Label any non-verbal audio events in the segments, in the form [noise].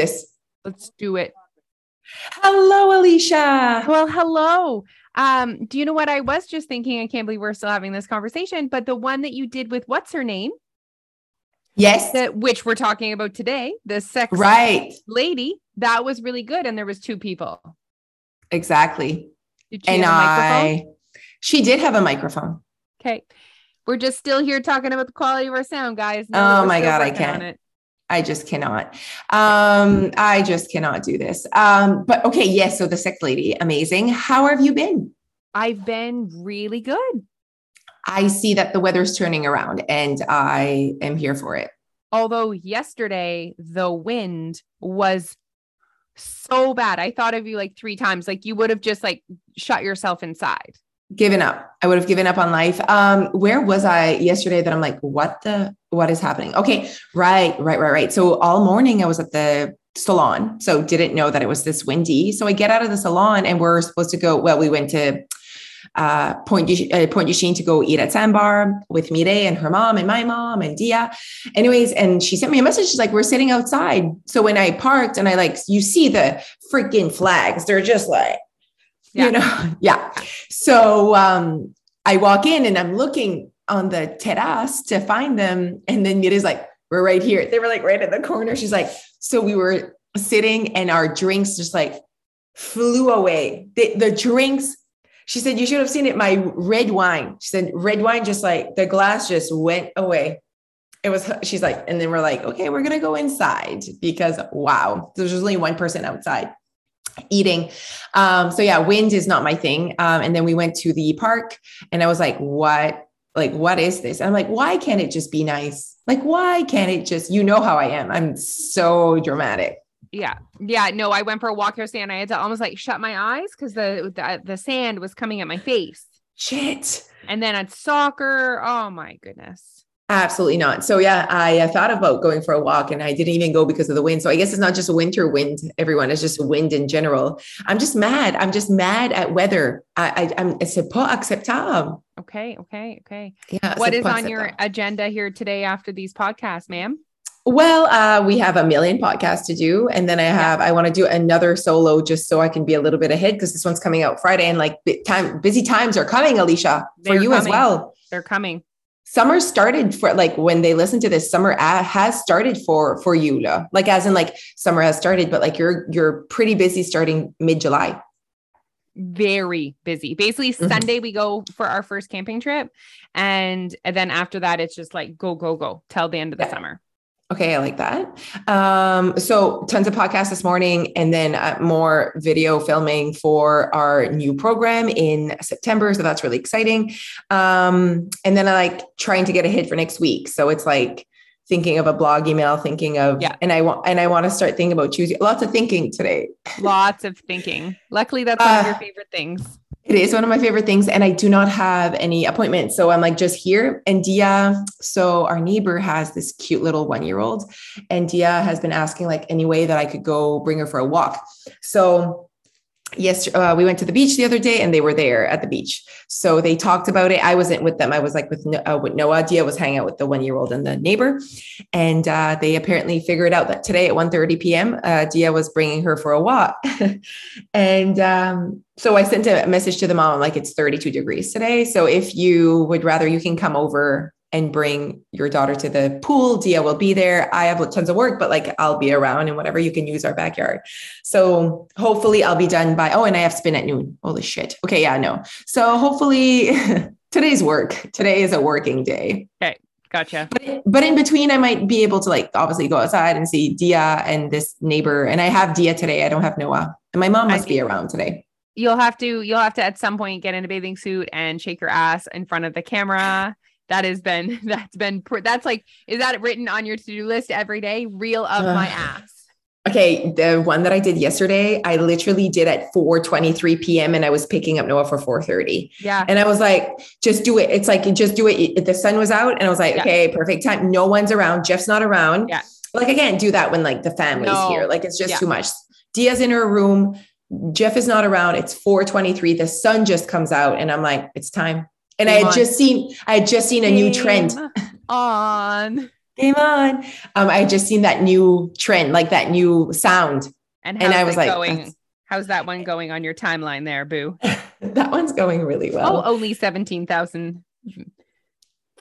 this. Let's do it. Hello, Alicia. Well, hello. Um, do you know what I was just thinking? I can't believe we're still having this conversation, but the one that you did with what's her name? Yes. That which we're talking about today, the sex right lady, that was really good. And there was two people. Exactly. Did she and have a? I, she did have a microphone. Okay. We're just still here talking about the quality of our sound, guys. Know Oh my God, I can't. I just cannot. Um, I just cannot do this. Um, but okay, yes. So the sex lady, amazing. How have you been? I've been really good. I see that the weather's turning around and I am here for it. Although yesterday the wind was so bad. I thought of you like three times. Like you would have just like shut yourself inside. Given up. I would have given up on life. Um, where was I yesterday that I'm like, what the what is happening? Okay, right, right, right, right. So all morning I was at the salon. So didn't know that it was this windy. So I get out of the salon and we're supposed to go. Well, we went to uh, Point uh, Pointe-du-Chêne to go eat at Sandbar with Mireille and her mom and my mom and Dia. Anyways, and she sent me a message. She's like, "We're sitting outside." So when I parked and I like, you see the freaking flags. They're just like, Yeah. you know, [laughs] yeah. So um, I walk in and I'm looking on the terrace to find them, and then Mireille's like, "We're right here." They were like right in the corner. She's like, "So we were sitting and our drinks just like flew away. The, the drinks." She said, You should have seen it. My red wine. She said, Red wine, just like the glass just went away. It was, she's like, and then we're like, Okay, we're to go inside because wow, there's only one person outside eating. Um, so yeah, wind is not my thing. Um, and then we went to the park and I was like, What? Like, what is this? And I'm like, Why can't it just be nice? Like, why can't it just, you know how I am? I'm so dramatic. Yeah. Yeah. No, I went for a walk yesterday and I had to almost like shut my eyes because the, the the sand was coming at my face. Shit. And then at soccer, oh my goodness. Absolutely not. So yeah, I uh, thought about going for a walk and I didn't even go because of the wind. So I guess it's not just a winter wind, everyone. It's just wind in general. I'm just mad. I'm just mad at weather. I, I I'm c'est pas acceptable. Okay. Okay. Okay. Yeah. What is on your agenda here today after these podcasts, ma'am? Well, uh, we have a million podcasts to do, and then I have I want to do another solo just so I can be a little bit ahead because this one's coming out Friday, and like time busy times are coming, Alicia, for They're you as well. They're coming. Summer started for like when they listen to this, summer has started for for you, like as in like summer has started, but like you're you're pretty busy starting mid July. Very busy. Basically, Mhm. Sunday we go for our first camping trip. And, and then after that, it's just like go, go, go till the end of the Yeah. summer. Okay, I like that. Um, so tons of podcasts this morning, and then uh, more video filming for our new program in September. So that's really exciting. Um, and then I like trying to get a hit for next week. So it's like thinking of a blog email, thinking of Yeah. and I want and I want to start thinking about choosing lots of thinking today. Lots of thinking. Luckily, that's one of your Uh, favorite things. It is one of my favorite things, and I do not have any appointments. So I'm like just here. And Dia, so our neighbor has this cute little one year old, and Dia has been asking like any way that I could go bring her for a walk. So yes, uh, we went to the beach the other day, and they were there at the beach. So they talked about it. I wasn't with them. I was like with No- uh, with was hanging out with the one year old and the neighbor, and uh, they apparently figured out that today at 1.30 p.m. Uh, Dia was bringing her for a walk, [laughs] and um, so I sent a message to the mom like it's 32 degrees today. So if you would rather, you can come over and bring your daughter to the pool. Dia will be there. I have tons of work, but like I'll be around and whatever you can use our backyard. So hopefully I'll be done by oh, and I have spin at noon. Holy shit. Okay, yeah, no. So hopefully [laughs] today's work. Today is a working day. Okay. Gotcha. But but in between, I might be able to like obviously go outside and see Dia and this neighbor. And I have Dia today. I don't have Noah. And my mom I must be around today. You'll have to, you'll have to at some point get in a bathing suit and shake your ass in front of the camera. That has been, [laughs] that's been, that's like, is that written on your to do list every day? Reel of my ass. Okay, the one that I did yesterday, I literally did at 4:23 p.m. and I was picking up Noah for 4:30. Yeah. And I was like, just do it. It's like just do it. The sun was out and I was like, Yeah. okay, perfect time. No one's around. Jeff's not around. Yeah. Like I can't do that when like the family's No. here. Like it's just Yeah. too much. Dia's in her room. Jeff is not around. It's 4:23. The sun just comes out and I'm like, it's time. And I had on. just seen I had just seen a new trend. [laughs] On. Game on. Um, I had just seen that new trend, like that new sound. And, And I was like, going? How's that one going on your timeline there, Boo? [laughs] that one's going really well. oh, only 17,000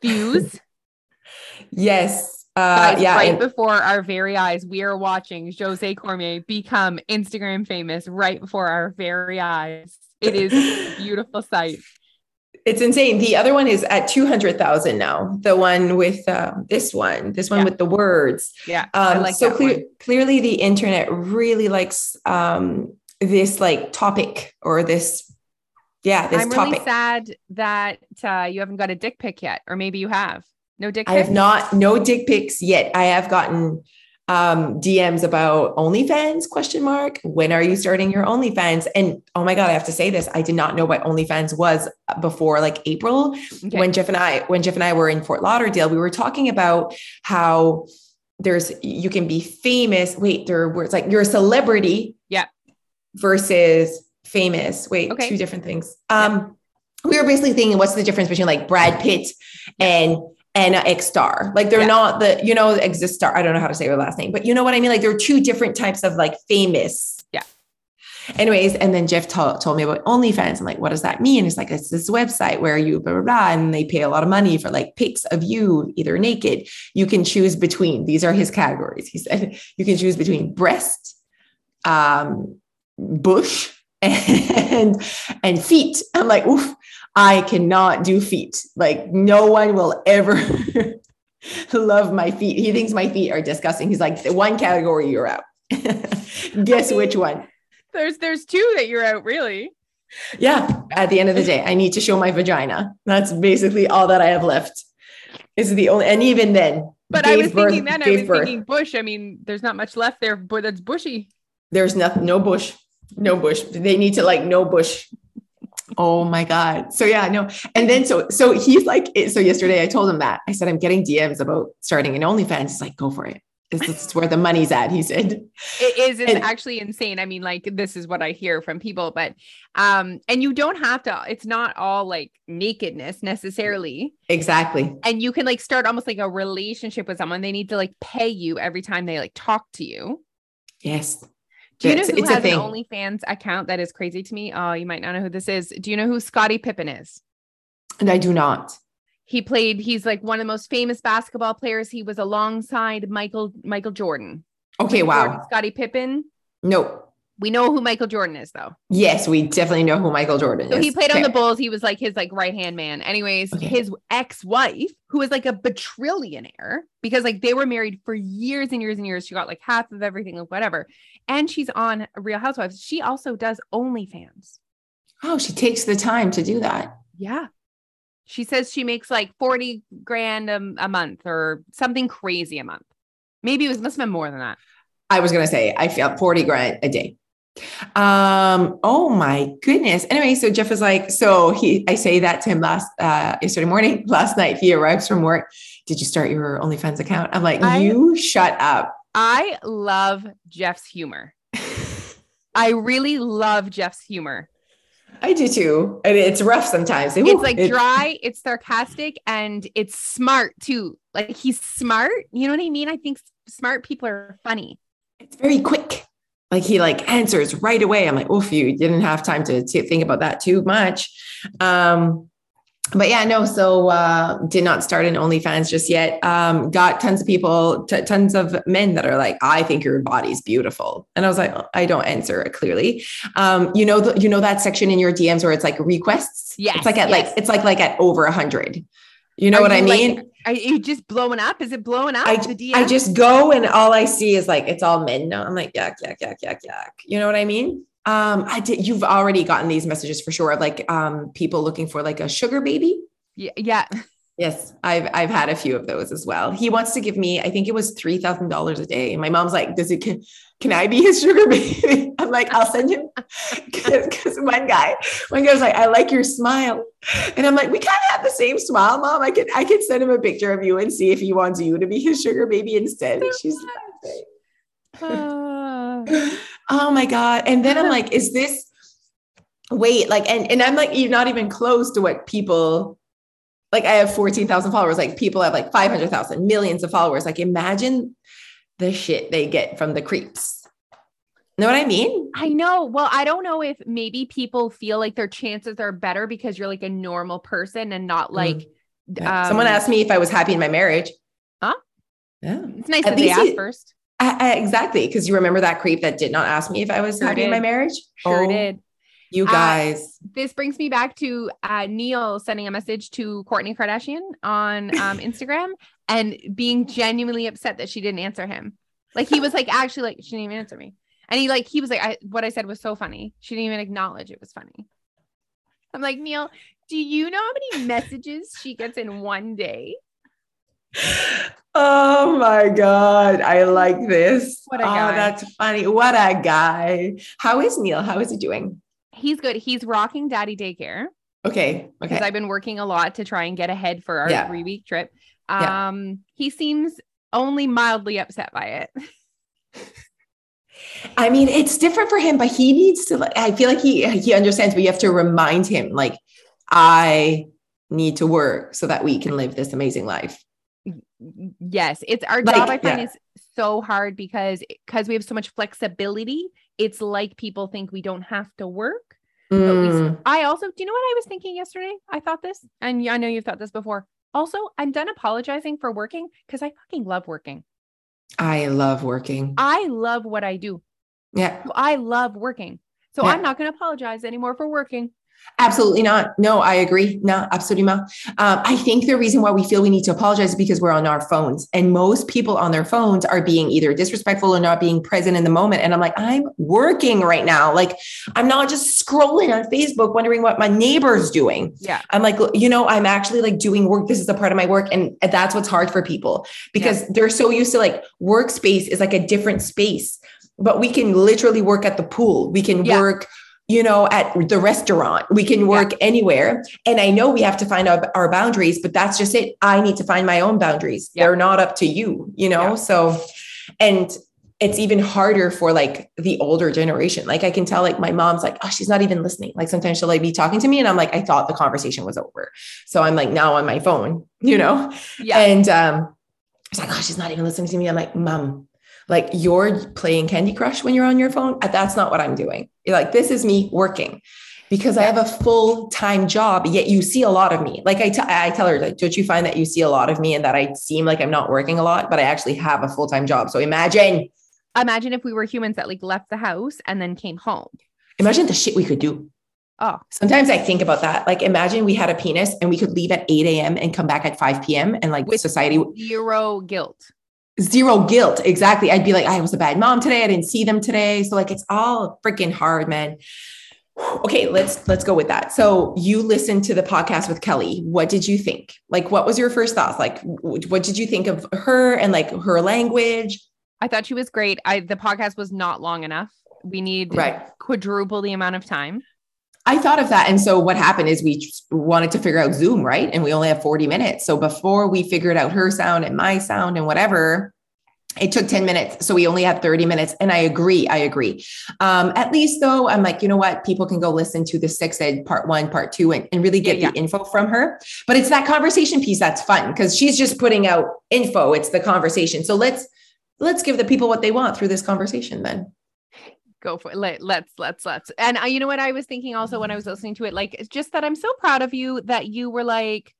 views. [laughs] yes. Uh, Guys, yeah. right and- before our very eyes, we are watching Jose Cormier become Instagram famous right before our very eyes. It is a beautiful sight. It's insane. The other one is at 200,000 now. The one with uh, this one, this one Yeah. with the words. Yeah. Um, like so one. clearly the internet really likes um, this like topic or this, yeah, this I'm really sad that uh, you haven't got a dick pic yet, or maybe you have. No dick I have not, no dick pics yet. I have gotten um, DMs about OnlyFans question mark. When are you starting your OnlyFans? And oh my God, I have to say this. I did not know what OnlyFans was before like April. Okay. when Jeff and I when Jeff and I were in Fort Lauderdale, we were talking about how there's you can be famous. Wait, there were it's like you're a celebrity. Yeah. Versus famous. Wait, Okay. two different things. Um, we were basically thinking, what's the difference between like Brad Pitt and and an X star? Like they're Yeah. not the you know exist star. I don't know how to say her last name, but you know what I mean. Like there are two different types of like famous. Yeah. Anyways, and then Jeff to- told me about OnlyFans. I'm like, what does that mean? It's like, it's this website where you blah, blah, blah, and they pay a lot of money for like pics of you, either naked. You can choose between, these are his categories. He said, [laughs] you can choose between breast, um, bush, [laughs] and, and feet. I'm like, oof, I cannot do feet. Like, no one will ever [laughs] love my feet. He thinks my feet are disgusting. He's like, the one category you're out. [laughs] Guess which one? There's there's two that you're out, really. Yeah. At the end of the day, I need to show my vagina. That's basically all that I have left. Is the only, and even then, But I was birth- thinking then, I was birth. thinking bush. I mean, there's not much left there, but that's bushy. there's nothing, no bush, no bush. They need to like no bush. Oh my God. So yeah, no. And then so so he's like, so yesterday I told him that. I said, I'm getting DMs about starting an OnlyFans. He's like, go for it. This is where the money's at. He said. It is it's And- actually insane. I mean, like this is what I hear from people, but um, and you don't have to, it's not all like nakedness necessarily. Exactly. And you can like start almost like a relationship with someone. They need to like pay you every time they like talk to you. Yes. Do you know who has an. OnlyFans account that is crazy to me? Oh, you might not know who this is. Do you know who Scottie Pippen is? And I do not. He played, he's like one of the most famous basketball players. He was alongside Michael Michael Jordan. Okay. Wow. Scottie Pippen. No. We know who Michael Jordan is though. Yes, we definitely know who Michael Jordan So is. he played on the Bulls. He was like his like right hand man. Anyways, Okay. his ex wife, who is like a batrillionaire, because like they were married for years and years and years. She got like half of everything, like whatever. And she's on Real Housewives. She also does OnlyFans. Oh, she takes the time to do that. Yeah. She says she makes like 40 grand a, a month or something crazy a month. Maybe it was must have been more than that. I was gonna say I feel 40 grand a day. Um, oh my goodness. Anyway, so Jeff was like, so he I say that to him last uh yesterday morning, [laughs] last night. He arrives from work. Did you start your OnlyFans account? I'm like, I- you shut up. I love Jeff's humor. I really love Jeff's humor. I do too. And it's rough sometimes. Ooh, it's like it- dry, it's sarcastic, and it's smart too. Like he's smart. You know what I mean? I think smart people are funny. it's very quick. Like he like answers right away. I'm like, oof, you didn't have time to, to think about that too much. Um, but yeah, no, so uh, did not start an OnlyFans just yet. Um, got tons of people, t- tons of men that are like, I think your body's beautiful, and I was like, I don't answer it clearly. Um, you know, the, you know that section in your DMs where it's like requests. Yeah, it's like at yes. like it's like like at over a hundred. You know Are what I you, like, mean? Are you just blowing up? Is it blowing up? I? I just go and all I see is like it's all men now. I'm like yuck yuck yuck yuck yuck. You know what I mean? Um, I did. You've already gotten these messages for sure. Like um, people looking for like a sugar baby. yeah, yeah. Yes, I've I've had a few of those as well. He wants to give me, I think it was three thousand dollars a day. And my mom's like, "Does it can, can I be his sugar baby?" [laughs] I'm like, "I'll send him." [laughs] Because one guy, one guy was like, "I like your smile," and I'm like, "We kind of have the same smile, mom. I could I could send him a picture of you and see if he wants you to be his sugar baby instead." She's. Uh, [laughs] oh my god! And then I'm like, "Is this?" Wait, like, and and I'm like, you're not even close to what people Like I have 14,000 followers. Like people have like 500,000, millions of followers. Like imagine the shit they get from the creeps. Know what I mean? I know. Well, I don't know if maybe people feel like their chances are better because you're like a normal person and not like. Mm. Yeah. Um, Someone asked me if I was happy in my marriage. Huh? Yeah. It's nice At that they asked first. I, I, exactly. Because you remember that creep that did not ask me if I was sure happy did. in my marriage? Sure oh, did. You uh, guys. Uh, this brings me back to uh, Neil sending a message to Kourtney Kardashian on um, [laughs] Instagram and being genuinely upset that she didn't answer him. Like he was like, actually, like, she didn't even answer me. And he like, he was like, I, what I said was so funny. She didn't even acknowledge it was funny. I'm like, Neil, do you know how many messages she gets in one day? Oh my God. I like this. What a oh, that's funny. What a guy. How is Neil? How is he doing? He's good. He's rocking daddy daycare. Okay. Okay. Because I've been working a lot to try and get ahead for our yeah. three week trip. Um, yeah. he seems only mildly upset by it. [laughs] I mean, it's different for him, but he needs to. Like, I feel like he he understands, but you have to remind him, like, I need to work so that we can live this amazing life. Yes, it's our like, job. I find yeah. is so hard because because we have so much flexibility. It's like people think we don't have to work. Mm. We, I also, do you know what I was thinking yesterday? I thought this, and I know you've thought this before. Also, I'm done apologizing for working because I fucking love working. I love working. I love what I do. Yeah. I love working. So yeah. I'm not going to apologize anymore for working. Absolutely not. No, I agree. No, absolutely not. Um, I think the reason why we feel we need to apologize is because we're on our phones, and most people on their phones are being either disrespectful or not being present in the moment. And I'm like, I'm working right now. Like, I'm not just scrolling on Facebook wondering what my neighbor's doing. Yeah. I'm like, you know, I'm actually like doing work. This is a part of my work, and that's what's hard for people because yeah. they're so used to like workspace is like a different space. But we can literally work at the pool. We can yeah. work you know, at the restaurant. We can work yeah. anywhere. And I know we have to find out our boundaries, but that's just it. I need to find my own boundaries. Yeah. They're not up to you, you know? Yeah. So, and it's even harder for like the older generation. Like I can tell like my mom's like, oh, she's not even listening. Like sometimes she'll like be talking to me and I'm like, I thought the conversation was over. So I'm like now on my phone, you know? Yeah. And um, it's like, oh, she's not even listening to me. I'm like, mom, like you're playing Candy Crush when you're on your phone. That's not what I'm doing. You're like, this is me working because I have a full time job, yet you see a lot of me. Like I, t- I tell her, like, don't you find that you see a lot of me and that I seem like I'm not working a lot, but I actually have a full time job. So imagine. Imagine if we were humans that like left the house and then came home. Imagine the shit we could do. Oh, sometimes I think about that. Like, imagine we had a penis and we could leave at 8 a.m. and come back at 5 p.m. and like With society zero guilt zero guilt. Exactly. I'd be like, I was a bad mom today. I didn't see them today. So like it's all freaking hard, man. Okay, let's let's go with that. So you listened to the podcast with Kelly. What did you think? Like what was your first thoughts? Like what did you think of her and like her language? I thought she was great. I the podcast was not long enough. We need right. quadruple the amount of time. I thought of that. And so what happened is we wanted to figure out Zoom, right? And we only have 40 minutes. So before we figured out her sound and my sound and whatever, it took 10 minutes. So we only had 30 minutes. And I agree. I agree. Um, at least though, I'm like, you know what? People can go listen to the sex ed part one, part two, and, and really get yeah, yeah. the info from her. But it's that conversation piece that's fun because she's just putting out info. It's the conversation. So let's let's give the people what they want through this conversation then go for it. Let, let's let's let's. And uh, you know what? I was thinking also when i was listening to it like it's just that i'm so proud of you that you were like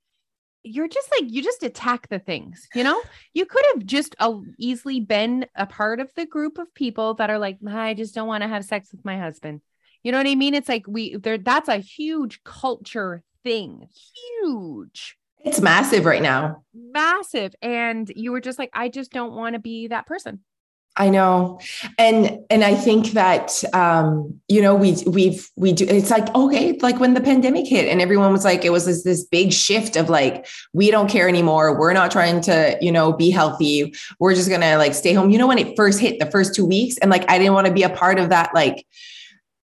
you're just like you just attack the things you know? You could have just uh, easily been a part of the group of people that are like i just don't want to have sex with my husband. You know what i mean? It's like we there that's a huge culture thing huge. It's massive right now. Massive. And you were just like i just don't want to be that person I know. And and I think that um, you know, we we've we do it's like, okay, like when the pandemic hit and everyone was like, it was this this big shift of like, we don't care anymore. We're not trying to, you know, be healthy. We're just gonna like stay home. You know, when it first hit the first two weeks, and like I didn't want to be a part of that like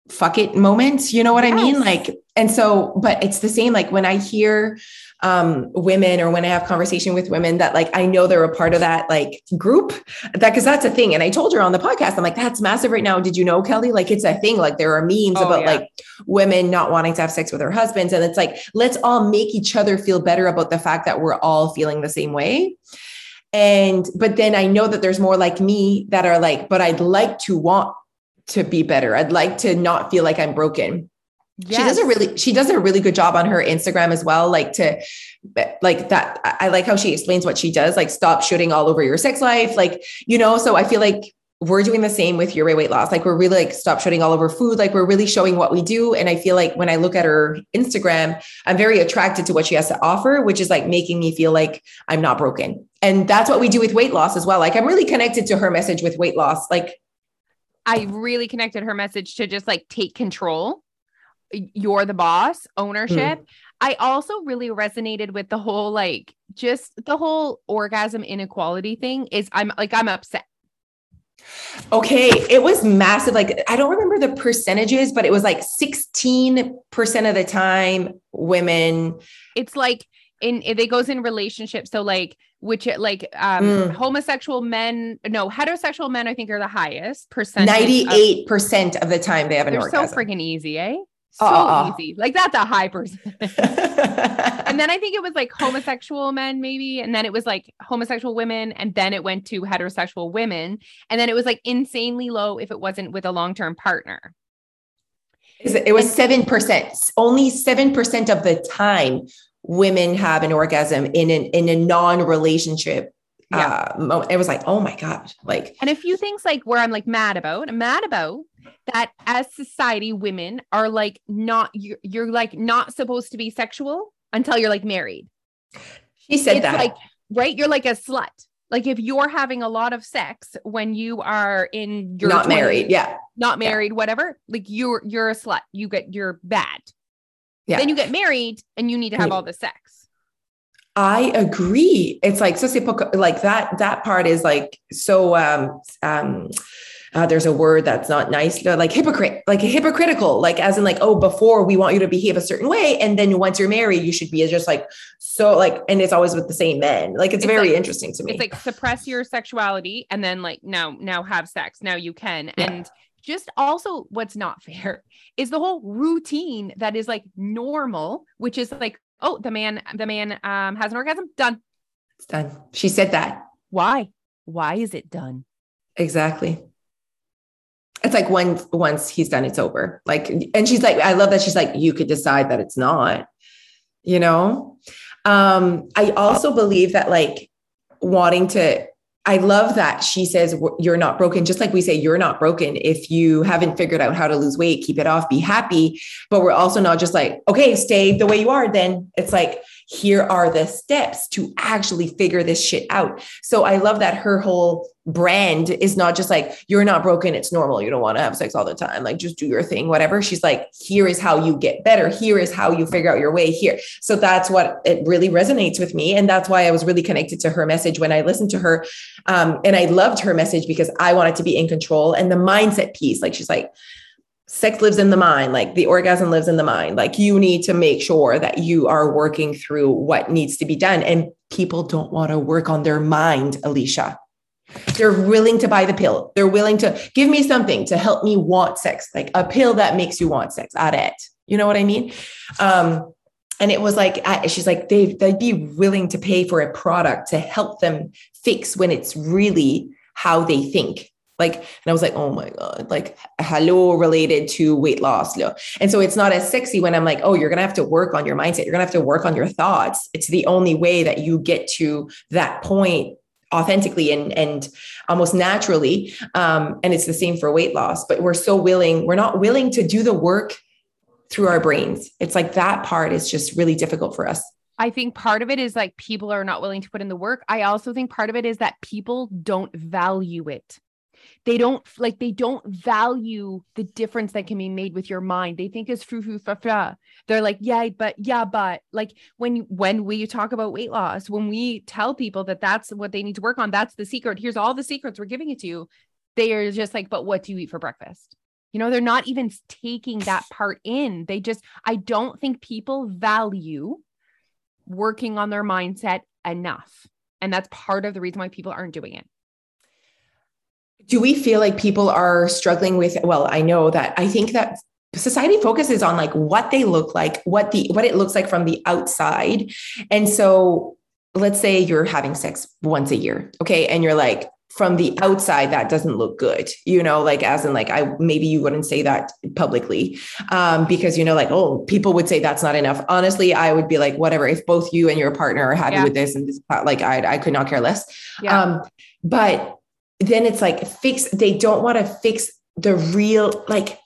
fuck it moment. You know what yes. I mean? Like, and so, but it's the same, like when I hear um, women or when I have conversation with women that like I know they're a part of that like group that because that's a thing. And I told her on the podcast, I'm like, that's massive right now. Did you know, Kelly? Like it's a thing. Like there are memes oh, about yeah. like women not wanting to have sex with their husbands. And it's like, let's all make each other feel better about the fact that we're all feeling the same way. And but then I know that there's more like me that are like, but I'd like to want to be better. I'd like to not feel like I'm broken. Yes. She does a really she does a really good job on her Instagram as well. Like to like that. I like how she explains what she does. Like stop shooting all over your sex life. Like you know. So I feel like we're doing the same with your weight loss. Like we're really like stop shooting all over food. Like we're really showing what we do. And I feel like when I look at her Instagram, I'm very attracted to what she has to offer, which is like making me feel like I'm not broken. And that's what we do with weight loss as well. Like I'm really connected to her message with weight loss. Like I really connected her message to just like take control you're the boss ownership. Mm. I also really resonated with the whole like just the whole orgasm inequality thing is I'm like I'm upset. Okay, it was massive. Like I don't remember the percentages, but it was like 16% of the time women. It's like in it goes in relationships. So like which like um mm. homosexual men, no, heterosexual men I think are the highest percent. 98% of, of the time they have an They're orgasm. So freaking easy, eh? So uh-uh. easy. Like that's a high percentage. and then I think it was like homosexual men, maybe. And then it was like homosexual women. And then it went to heterosexual women. And then it was like insanely low if it wasn't with a long term partner. It was 7%. Only 7% of the time women have an orgasm in an in a non-relationship yeah. uh. It was like, oh my God. Like and a few things like where I'm like mad about, I'm mad about that as society, women are like not you're, you're like not supposed to be sexual until you're like married. She said it's that. Like, right? You're like a slut. Like if you're having a lot of sex when you are in your not 20s, married, yeah, not married, yeah. whatever. Like you're you're a slut. You get you're bad. Yeah. Then you get married and you need to have all the sex. I agree. It's like so like that that part is like so um um uh, there's a word that's not nice, like hypocrite, like hypocritical, like as in like, oh, before we want you to behave a certain way. And then once you're married, you should be just like, so like, and it's always with the same men. Like, it's, it's very like, interesting to me. It's like suppress your sexuality and then like, now, now have sex. Now you can. Yeah. And just also what's not fair [laughs] is the whole routine that is like normal, which is like, oh, the man, the man um, has an orgasm done. It's done. She said that. Why? Why is it done? Exactly it's like once once he's done, it's over. Like, and she's like, I love that she's like, you could decide that it's not, you know. Um, I also believe that like wanting to I love that she says you're not broken. Just like we say, you're not broken. If you haven't figured out how to lose weight, keep it off, be happy. But we're also not just like, okay, stay the way you are. Then it's like, here are the steps to actually figure this shit out. So I love that her whole brand is not just like you're not broken it's normal you don't want to have sex all the time like just do your thing whatever. She's like here is how you get better. Here is how you figure out your way here. So that's what it really resonates with me and that's why i was really connected to her message when i listened to her um, and i loved her message because i wanted to be in control and the mindset piece like she's like sex lives in the mind like the orgasm lives in the mind like you need to make sure that you are working through what needs to be done and people don't want to work on their mind alicia they're willing to buy the pill. They're willing to give me something to help me want sex, like a pill that makes you want sex. At it. You know what I mean? Um, and it was like I, she's like they they'd be willing to pay for a product to help them fix when it's really how they think like and i was like oh my god like hello related to weight loss and so it's not as sexy when i'm like oh you're gonna have to work on your mindset you're gonna have to work on your thoughts it's the only way that you get to that point authentically and and almost naturally um, and it's the same for weight loss but we're so willing we're not willing to do the work through our brains. It's like that part is just really difficult for us. I think part of it is like people are not willing to put in the work. I also think part of it is that people don't value it they don't like they don't value the difference that can be made with your mind. They think it's frou. They're like, yeah, but yeah, but like when when we talk about weight loss, when we tell people that that's what they need to work on, that's the secret. Here's all the secrets we're giving it to you. They are just like, but what do you eat for breakfast? You know, they're not even taking that part in. They just, I don't think people value working on their mindset enough. And that's part of the reason why people aren't doing it. Do we feel like people are struggling with? Well, I know that I think that society focuses on like what they look like, what the what it looks like from the outside. And so let's say you're having sex once a year, okay? And you're like, from the outside that doesn't look good you know like as in like i maybe you wouldn't say that publicly um, because you know like oh people would say that's not enough honestly i would be like whatever if both you and your partner are happy yeah. with this and this like i i could not care less yeah. um but then it's like fix they don't want to fix the real like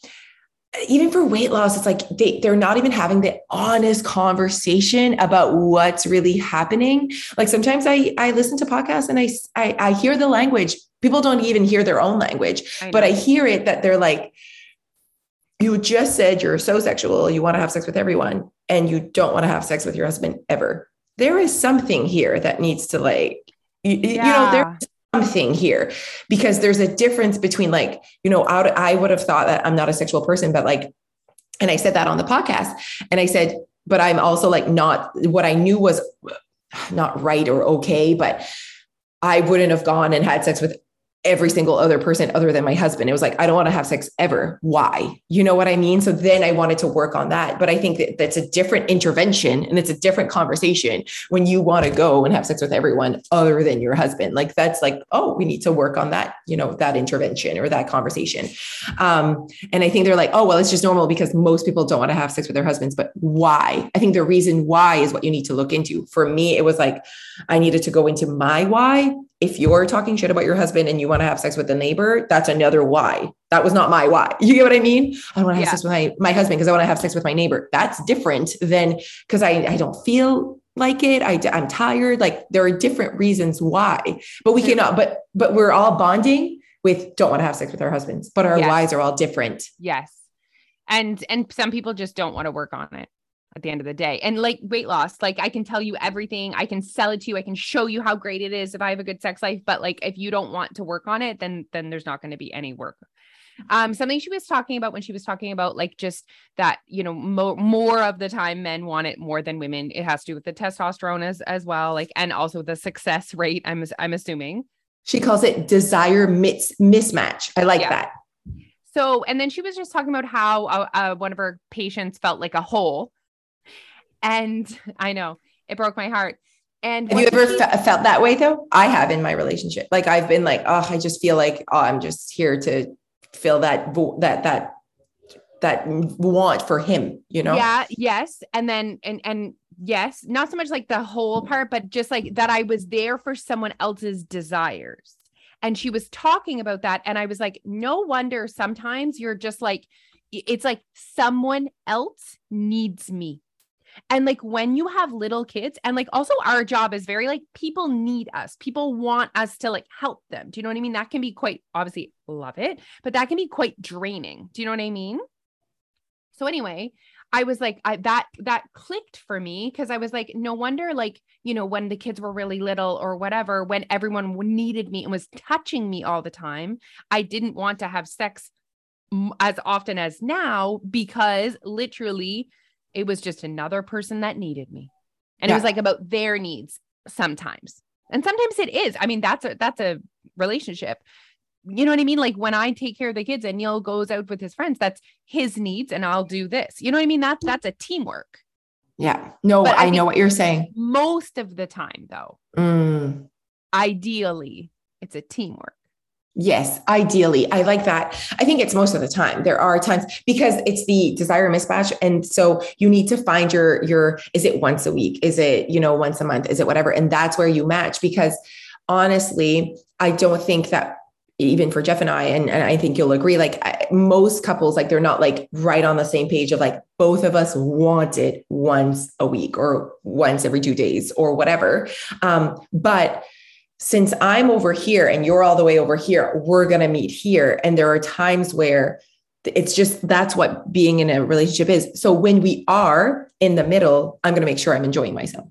even for weight loss, it's like they, they're not even having the honest conversation about what's really happening. Like sometimes I, I listen to podcasts and I, I, I hear the language. People don't even hear their own language, I but I hear it that they're like, you just said you're so sexual, you want to have sex with everyone, and you don't want to have sex with your husband ever. There is something here that needs to like, you, yeah. you know, there's something here because there's a difference between like you know I would have thought that I'm not a sexual person but like and I said that on the podcast and I said but I'm also like not what I knew was not right or okay but I wouldn't have gone and had sex with every single other person other than my husband. It was like, I don't want to have sex ever. Why? You know what I mean? So then I wanted to work on that. But I think that that's a different intervention and it's a different conversation when you want to go and have sex with everyone other than your husband. Like that's like, oh, we need to work on that, you know, that intervention or that conversation. Um, and I think they're like, oh, well, it's just normal because most people don't want to have sex with their husbands. But why? I think the reason why is what you need to look into. For me, it was like, I needed to go into my why if you're talking shit about your husband and you want to have sex with the neighbor, that's another why. That was not my why. [laughs] You get what I mean? I don't want to have yeah. sex with my, my husband because I want to have sex with my neighbor. That's different than because I, I don't feel like it. I, I'm tired. Like there are different reasons why, but we mm-hmm. cannot, but, but we're all bonding with don't want to have sex with our husbands, but our yes. whys are all different. Yes. And, and some people just don't want to work on it at the end of the day. And like weight loss, like I can tell you everything, I can sell it to you, I can show you how great it is if I have a good sex life, but like if you don't want to work on it, then then there's not going to be any work. Um something she was talking about when she was talking about like just that, you know, mo- more of the time men want it more than women. It has to do with the testosterone as as well, like and also the success rate, I'm I'm assuming. She calls it desire mis- mismatch. I like yeah. that. So, and then she was just talking about how uh, uh, one of her patients felt like a hole and [laughs] I know it broke my heart. And have you ever he- felt that way though? I have in my relationship. Like I've been like, oh, I just feel like, oh, I'm just here to fill that that that that want for him, you know? Yeah, yes. And then and and yes, not so much like the whole part, but just like that I was there for someone else's desires. And she was talking about that. And I was like, no wonder sometimes you're just like, it's like someone else needs me and like when you have little kids, and like also our job is very like people need us, people want us to like help them. Do you know what I mean? That can be quite obviously love it, but that can be quite draining. Do you know what I mean? So anyway, I was like, I, that that clicked for me because I was like, no wonder, like you know, when the kids were really little or whatever, when everyone needed me and was touching me all the time, I didn't want to have sex as often as now because literally it was just another person that needed me. And yeah. it was like about their needs sometimes. And sometimes it is. I mean, that's a that's a relationship. You know what I mean? Like when I take care of the kids and Neil goes out with his friends, that's his needs and I'll do this. You know what I mean? That's that's a teamwork. Yeah. No, I, I know what you're saying. Most of the time though. Mm. Ideally, it's a teamwork. Yes, ideally. I like that. I think it's most of the time. There are times because it's the desire mismatch and so you need to find your your is it once a week? Is it, you know, once a month? Is it whatever? And that's where you match because honestly, I don't think that even for Jeff and I, and, and I think you'll agree, like I, most couples, like they're not like right on the same page of like both of us want it once a week or once every two days or whatever. Um, but since I'm over here and you're all the way over here, we're going to meet here. And there are times where it's just that's what being in a relationship is. So when we are in the middle, I'm going to make sure I'm enjoying myself.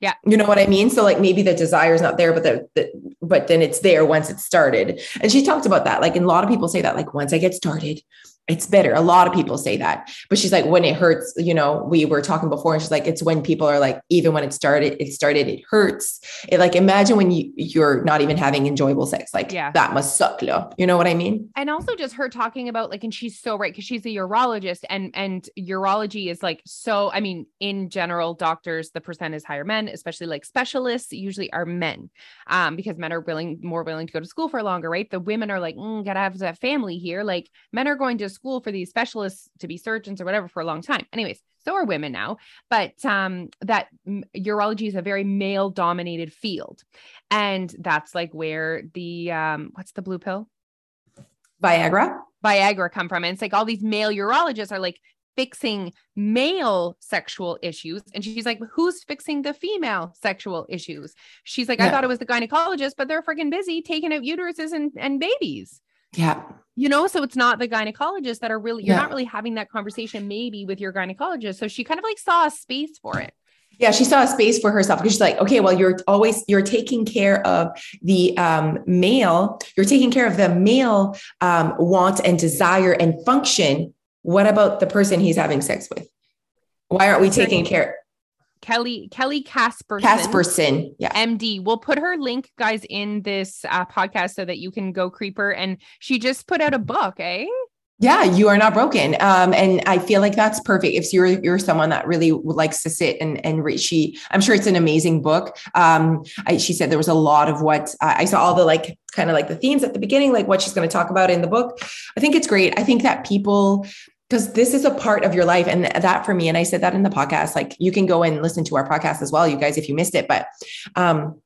Yeah. You know what I mean? So like maybe the desire is not there, but the, the, but then it's there once it started. And she talked about that. Like, and a lot of people say that like once I get started, it's better. A lot of people say that, but she's like, when it hurts, you know, we were talking before and she's like, it's when people are like, even when it started, it started, it hurts. It like, imagine when you, you're not even having enjoyable sex. Like yeah. that must suck. You know what I mean? And also just her talking about like, and she's so right. Cause she's a urologist and, and urology is like, so, I mean, in general, doctors, the percent is higher men, especially like specialists usually are men um, because men are willing, more willing to go to school for longer, right? The women are like, mm, gotta have that family here. Like men are going to school for these specialists to be surgeons or whatever for a long time. Anyways, so are women now, but um, that urology is a very male dominated field. And that's like where the, um, what's the blue pill? Viagra. Viagra come from. And it's like all these male urologists are like fixing male sexual issues. And she's like, who's fixing the female sexual issues? She's like, yeah. I thought it was the gynecologist, but they're freaking busy taking out uteruses and, and babies. Yeah. You know, so it's not the gynecologists that are really, you're yeah. not really having that conversation maybe with your gynecologist. So she kind of like saw a space for it. Yeah, she saw a space for herself because she's like, okay, well, you're always you're taking care of the um, male, you're taking care of the male um, want and desire and function. What about the person he's having sex with? Why aren't we taking care? Kelly Kelly Casperson. Casperson, yeah, MD. We'll put her link, guys, in this uh, podcast so that you can go creeper. And she just put out a book, eh? Yeah, you are not broken, um, and I feel like that's perfect. If you're you're someone that really likes to sit and and read, she, I'm sure it's an amazing book. Um, I, she said there was a lot of what uh, I saw all the like kind of like the themes at the beginning, like what she's going to talk about in the book. I think it's great. I think that people because this is a part of your life and that for me and i said that in the podcast like you can go and listen to our podcast as well you guys if you missed it but um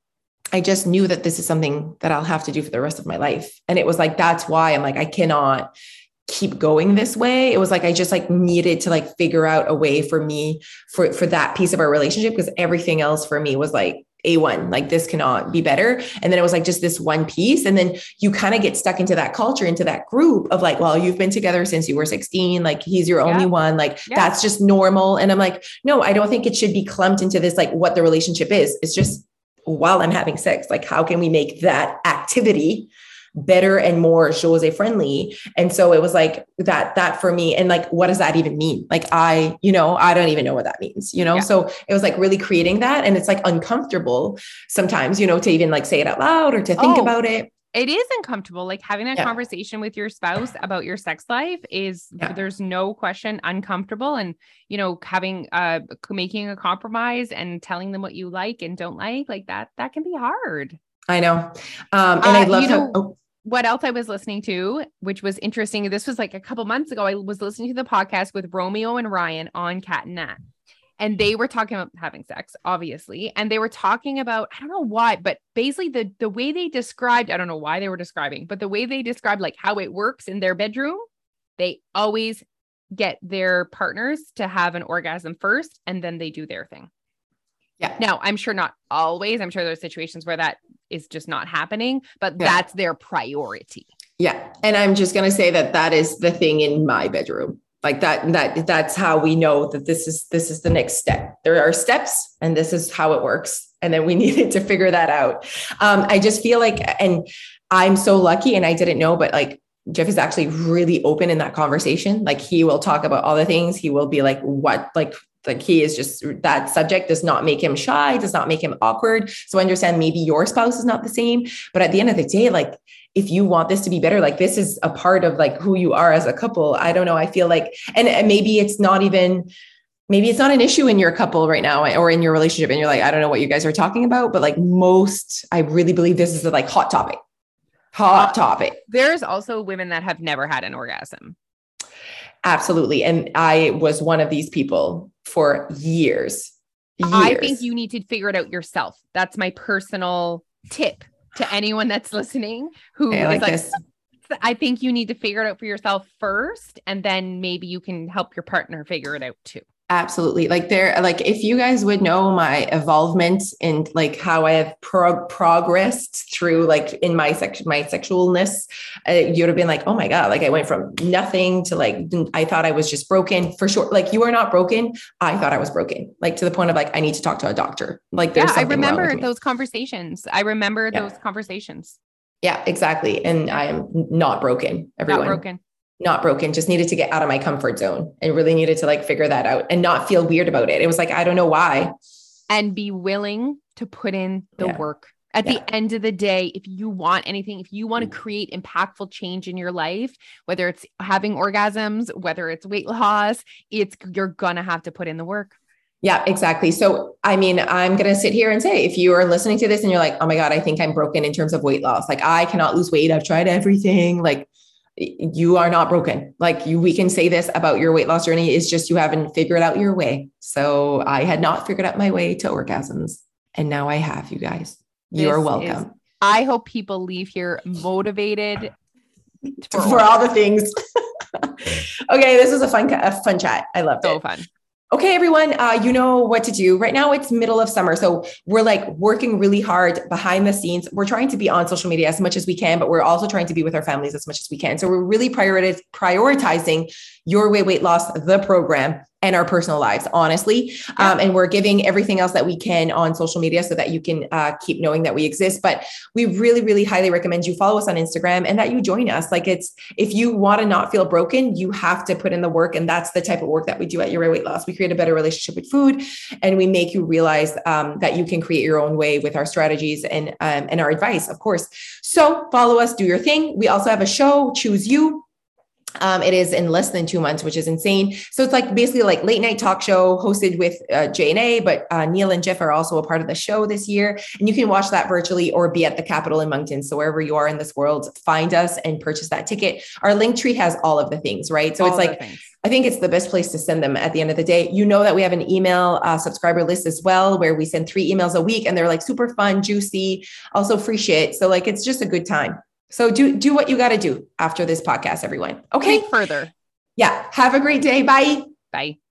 i just knew that this is something that i'll have to do for the rest of my life. And it was like that's why i'm like i cannot keep going this way. It was like i just like needed to like figure out a way for me for for that piece of our relationship because everything else for me was like a1 like this cannot be better and then it was like just this one piece and then you kind of get stuck into that culture into that group of like well you've been together since you were 16 like he's your only yeah. one like yeah. that's just normal and i'm like no i don't think it should be clumped into this like what the relationship is it's just while i'm having sex like how can we make that activity better and more Jose friendly. And so it was like that, that for me. And like, what does that even mean? Like, I, you know, I don't even know what that means, you know? Yeah. So it was like really creating that. And it's like uncomfortable sometimes, you know, to even like say it out loud or to think oh. about it it is uncomfortable like having a yeah. conversation with your spouse about your sex life is yeah. there's no question uncomfortable and you know having uh making a compromise and telling them what you like and don't like like that that can be hard i know um and uh, i love how know, oh, what else I was listening to, which was interesting. This was like a couple months ago. I was listening to the podcast with Romeo and Ryan on Cat and Nat. And they were talking about having sex, obviously. And they were talking about, I don't know why, but basically the the way they described, I don't know why they were describing, but the way they described like how it works in their bedroom, they always get their partners to have an orgasm first and then they do their thing. Yeah. Now, I'm sure not always. I'm sure there's situations where that is just not happening, but yeah. that's their priority. Yeah. And I'm just going to say that that is the thing in my bedroom. Like that that that's how we know that this is this is the next step. There are steps and this is how it works. And then we [laughs] needed to figure that out. Um, I just feel like and I'm so lucky and I didn't know but like Jeff is actually really open in that conversation. Like he will talk about all the things. He will be like, what, like like he is just that subject does not make him shy does not make him awkward. So I understand maybe your spouse is not the same but at the end of the day like if you want this to be better like this is a part of like who you are as a couple. I don't know. I feel like and, and maybe it's not even maybe it's not an issue in your couple right now or in your relationship and you're like i don't know what you guys are talking about but like most i really believe this is a like hot topic. Hot uh, topic. there's also women that have never had an orgasm absolutely and i was one of these people for years. years. I think you need to figure it out yourself. That's my personal tip to anyone that's listening who I like, like I think you need to figure it out for yourself first, and then maybe you can help your partner figure it out too. Absolutely. Like there, like if you guys would know my involvement in like how I have pro- progressed through like in my section, my sexualness, uh, you'd have been like, oh my God, like I went from nothing to like, I thought I was just broken for sure. Like you are not broken. I thought I was broken, like to the point of like, I need to talk to a doctor. Like there's yeah, I remember those conversations. I remember yeah. those conversations. Yeah, exactly. And I am not broken. Everyone. Not broken. Not broken, just needed to get out of my comfort zone and really needed to like figure that out and not feel weird about it. It was like, I don't know why. And be willing to put in the yeah. work. At yeah. the end of the day, if you want anything, if you want to mm. create impactful change in your life, whether it's having orgasms, whether it's weight loss, it's you're gonna have to put in the work. Yeah, exactly. So, I mean, I'm going to sit here and say if you are listening to this and you're like, oh my God, I think I'm broken in terms of weight loss, like I cannot lose weight. I've tried everything. Like, you are not broken. Like you, we can say this about your weight loss journey is just you haven't figured out your way. So I had not figured out my way to orgasms. And now I have you guys. You are welcome. Is, I hope people leave here motivated for, [laughs] for all the things. [laughs] okay, this is a fun, a fun chat. I love so it. So fun okay, everyone, uh, you know what to do. Right now, it's middle of summer. So we're like working really hard behind the scenes. We're trying to be on social media as much as we can, but we're also trying to be with our families as much as we can. So we're really prioritizing your way weight loss, the program and our personal lives, honestly. Yeah. Um, and we're giving everything else that we can on social media so that you can uh, keep knowing that we exist. But we really, really highly recommend you follow us on Instagram and that you join us. Like it's, if you want to not feel broken, you have to put in the work. And that's the type of work that we do at Your Weight Loss. We create a better relationship with food and we make you realize um, that you can create your own way with our strategies and, um, and our advice, of course. So follow us, do your thing. We also have a show, Choose You um, it is in less than two months, which is insane. So it's like basically like late night talk show hosted with uh, J and A, but uh, Neil and Jeff are also a part of the show this year, and you can watch that virtually or be at the Capitol in Moncton. So wherever you are in this world, find us and purchase that ticket. Our Linktree has all of the things, right? So all it's like. I think it's the best place to send them at the end of the day. You know that we have an email uh, subscriber list as well, where we send three emails a week and they're like super fun, juicy, also free shit. So, like, it's just a good time. So do do what you got to do after this podcast, everyone. Okay. Further. Yeah. Have a great day. Bye. Bye.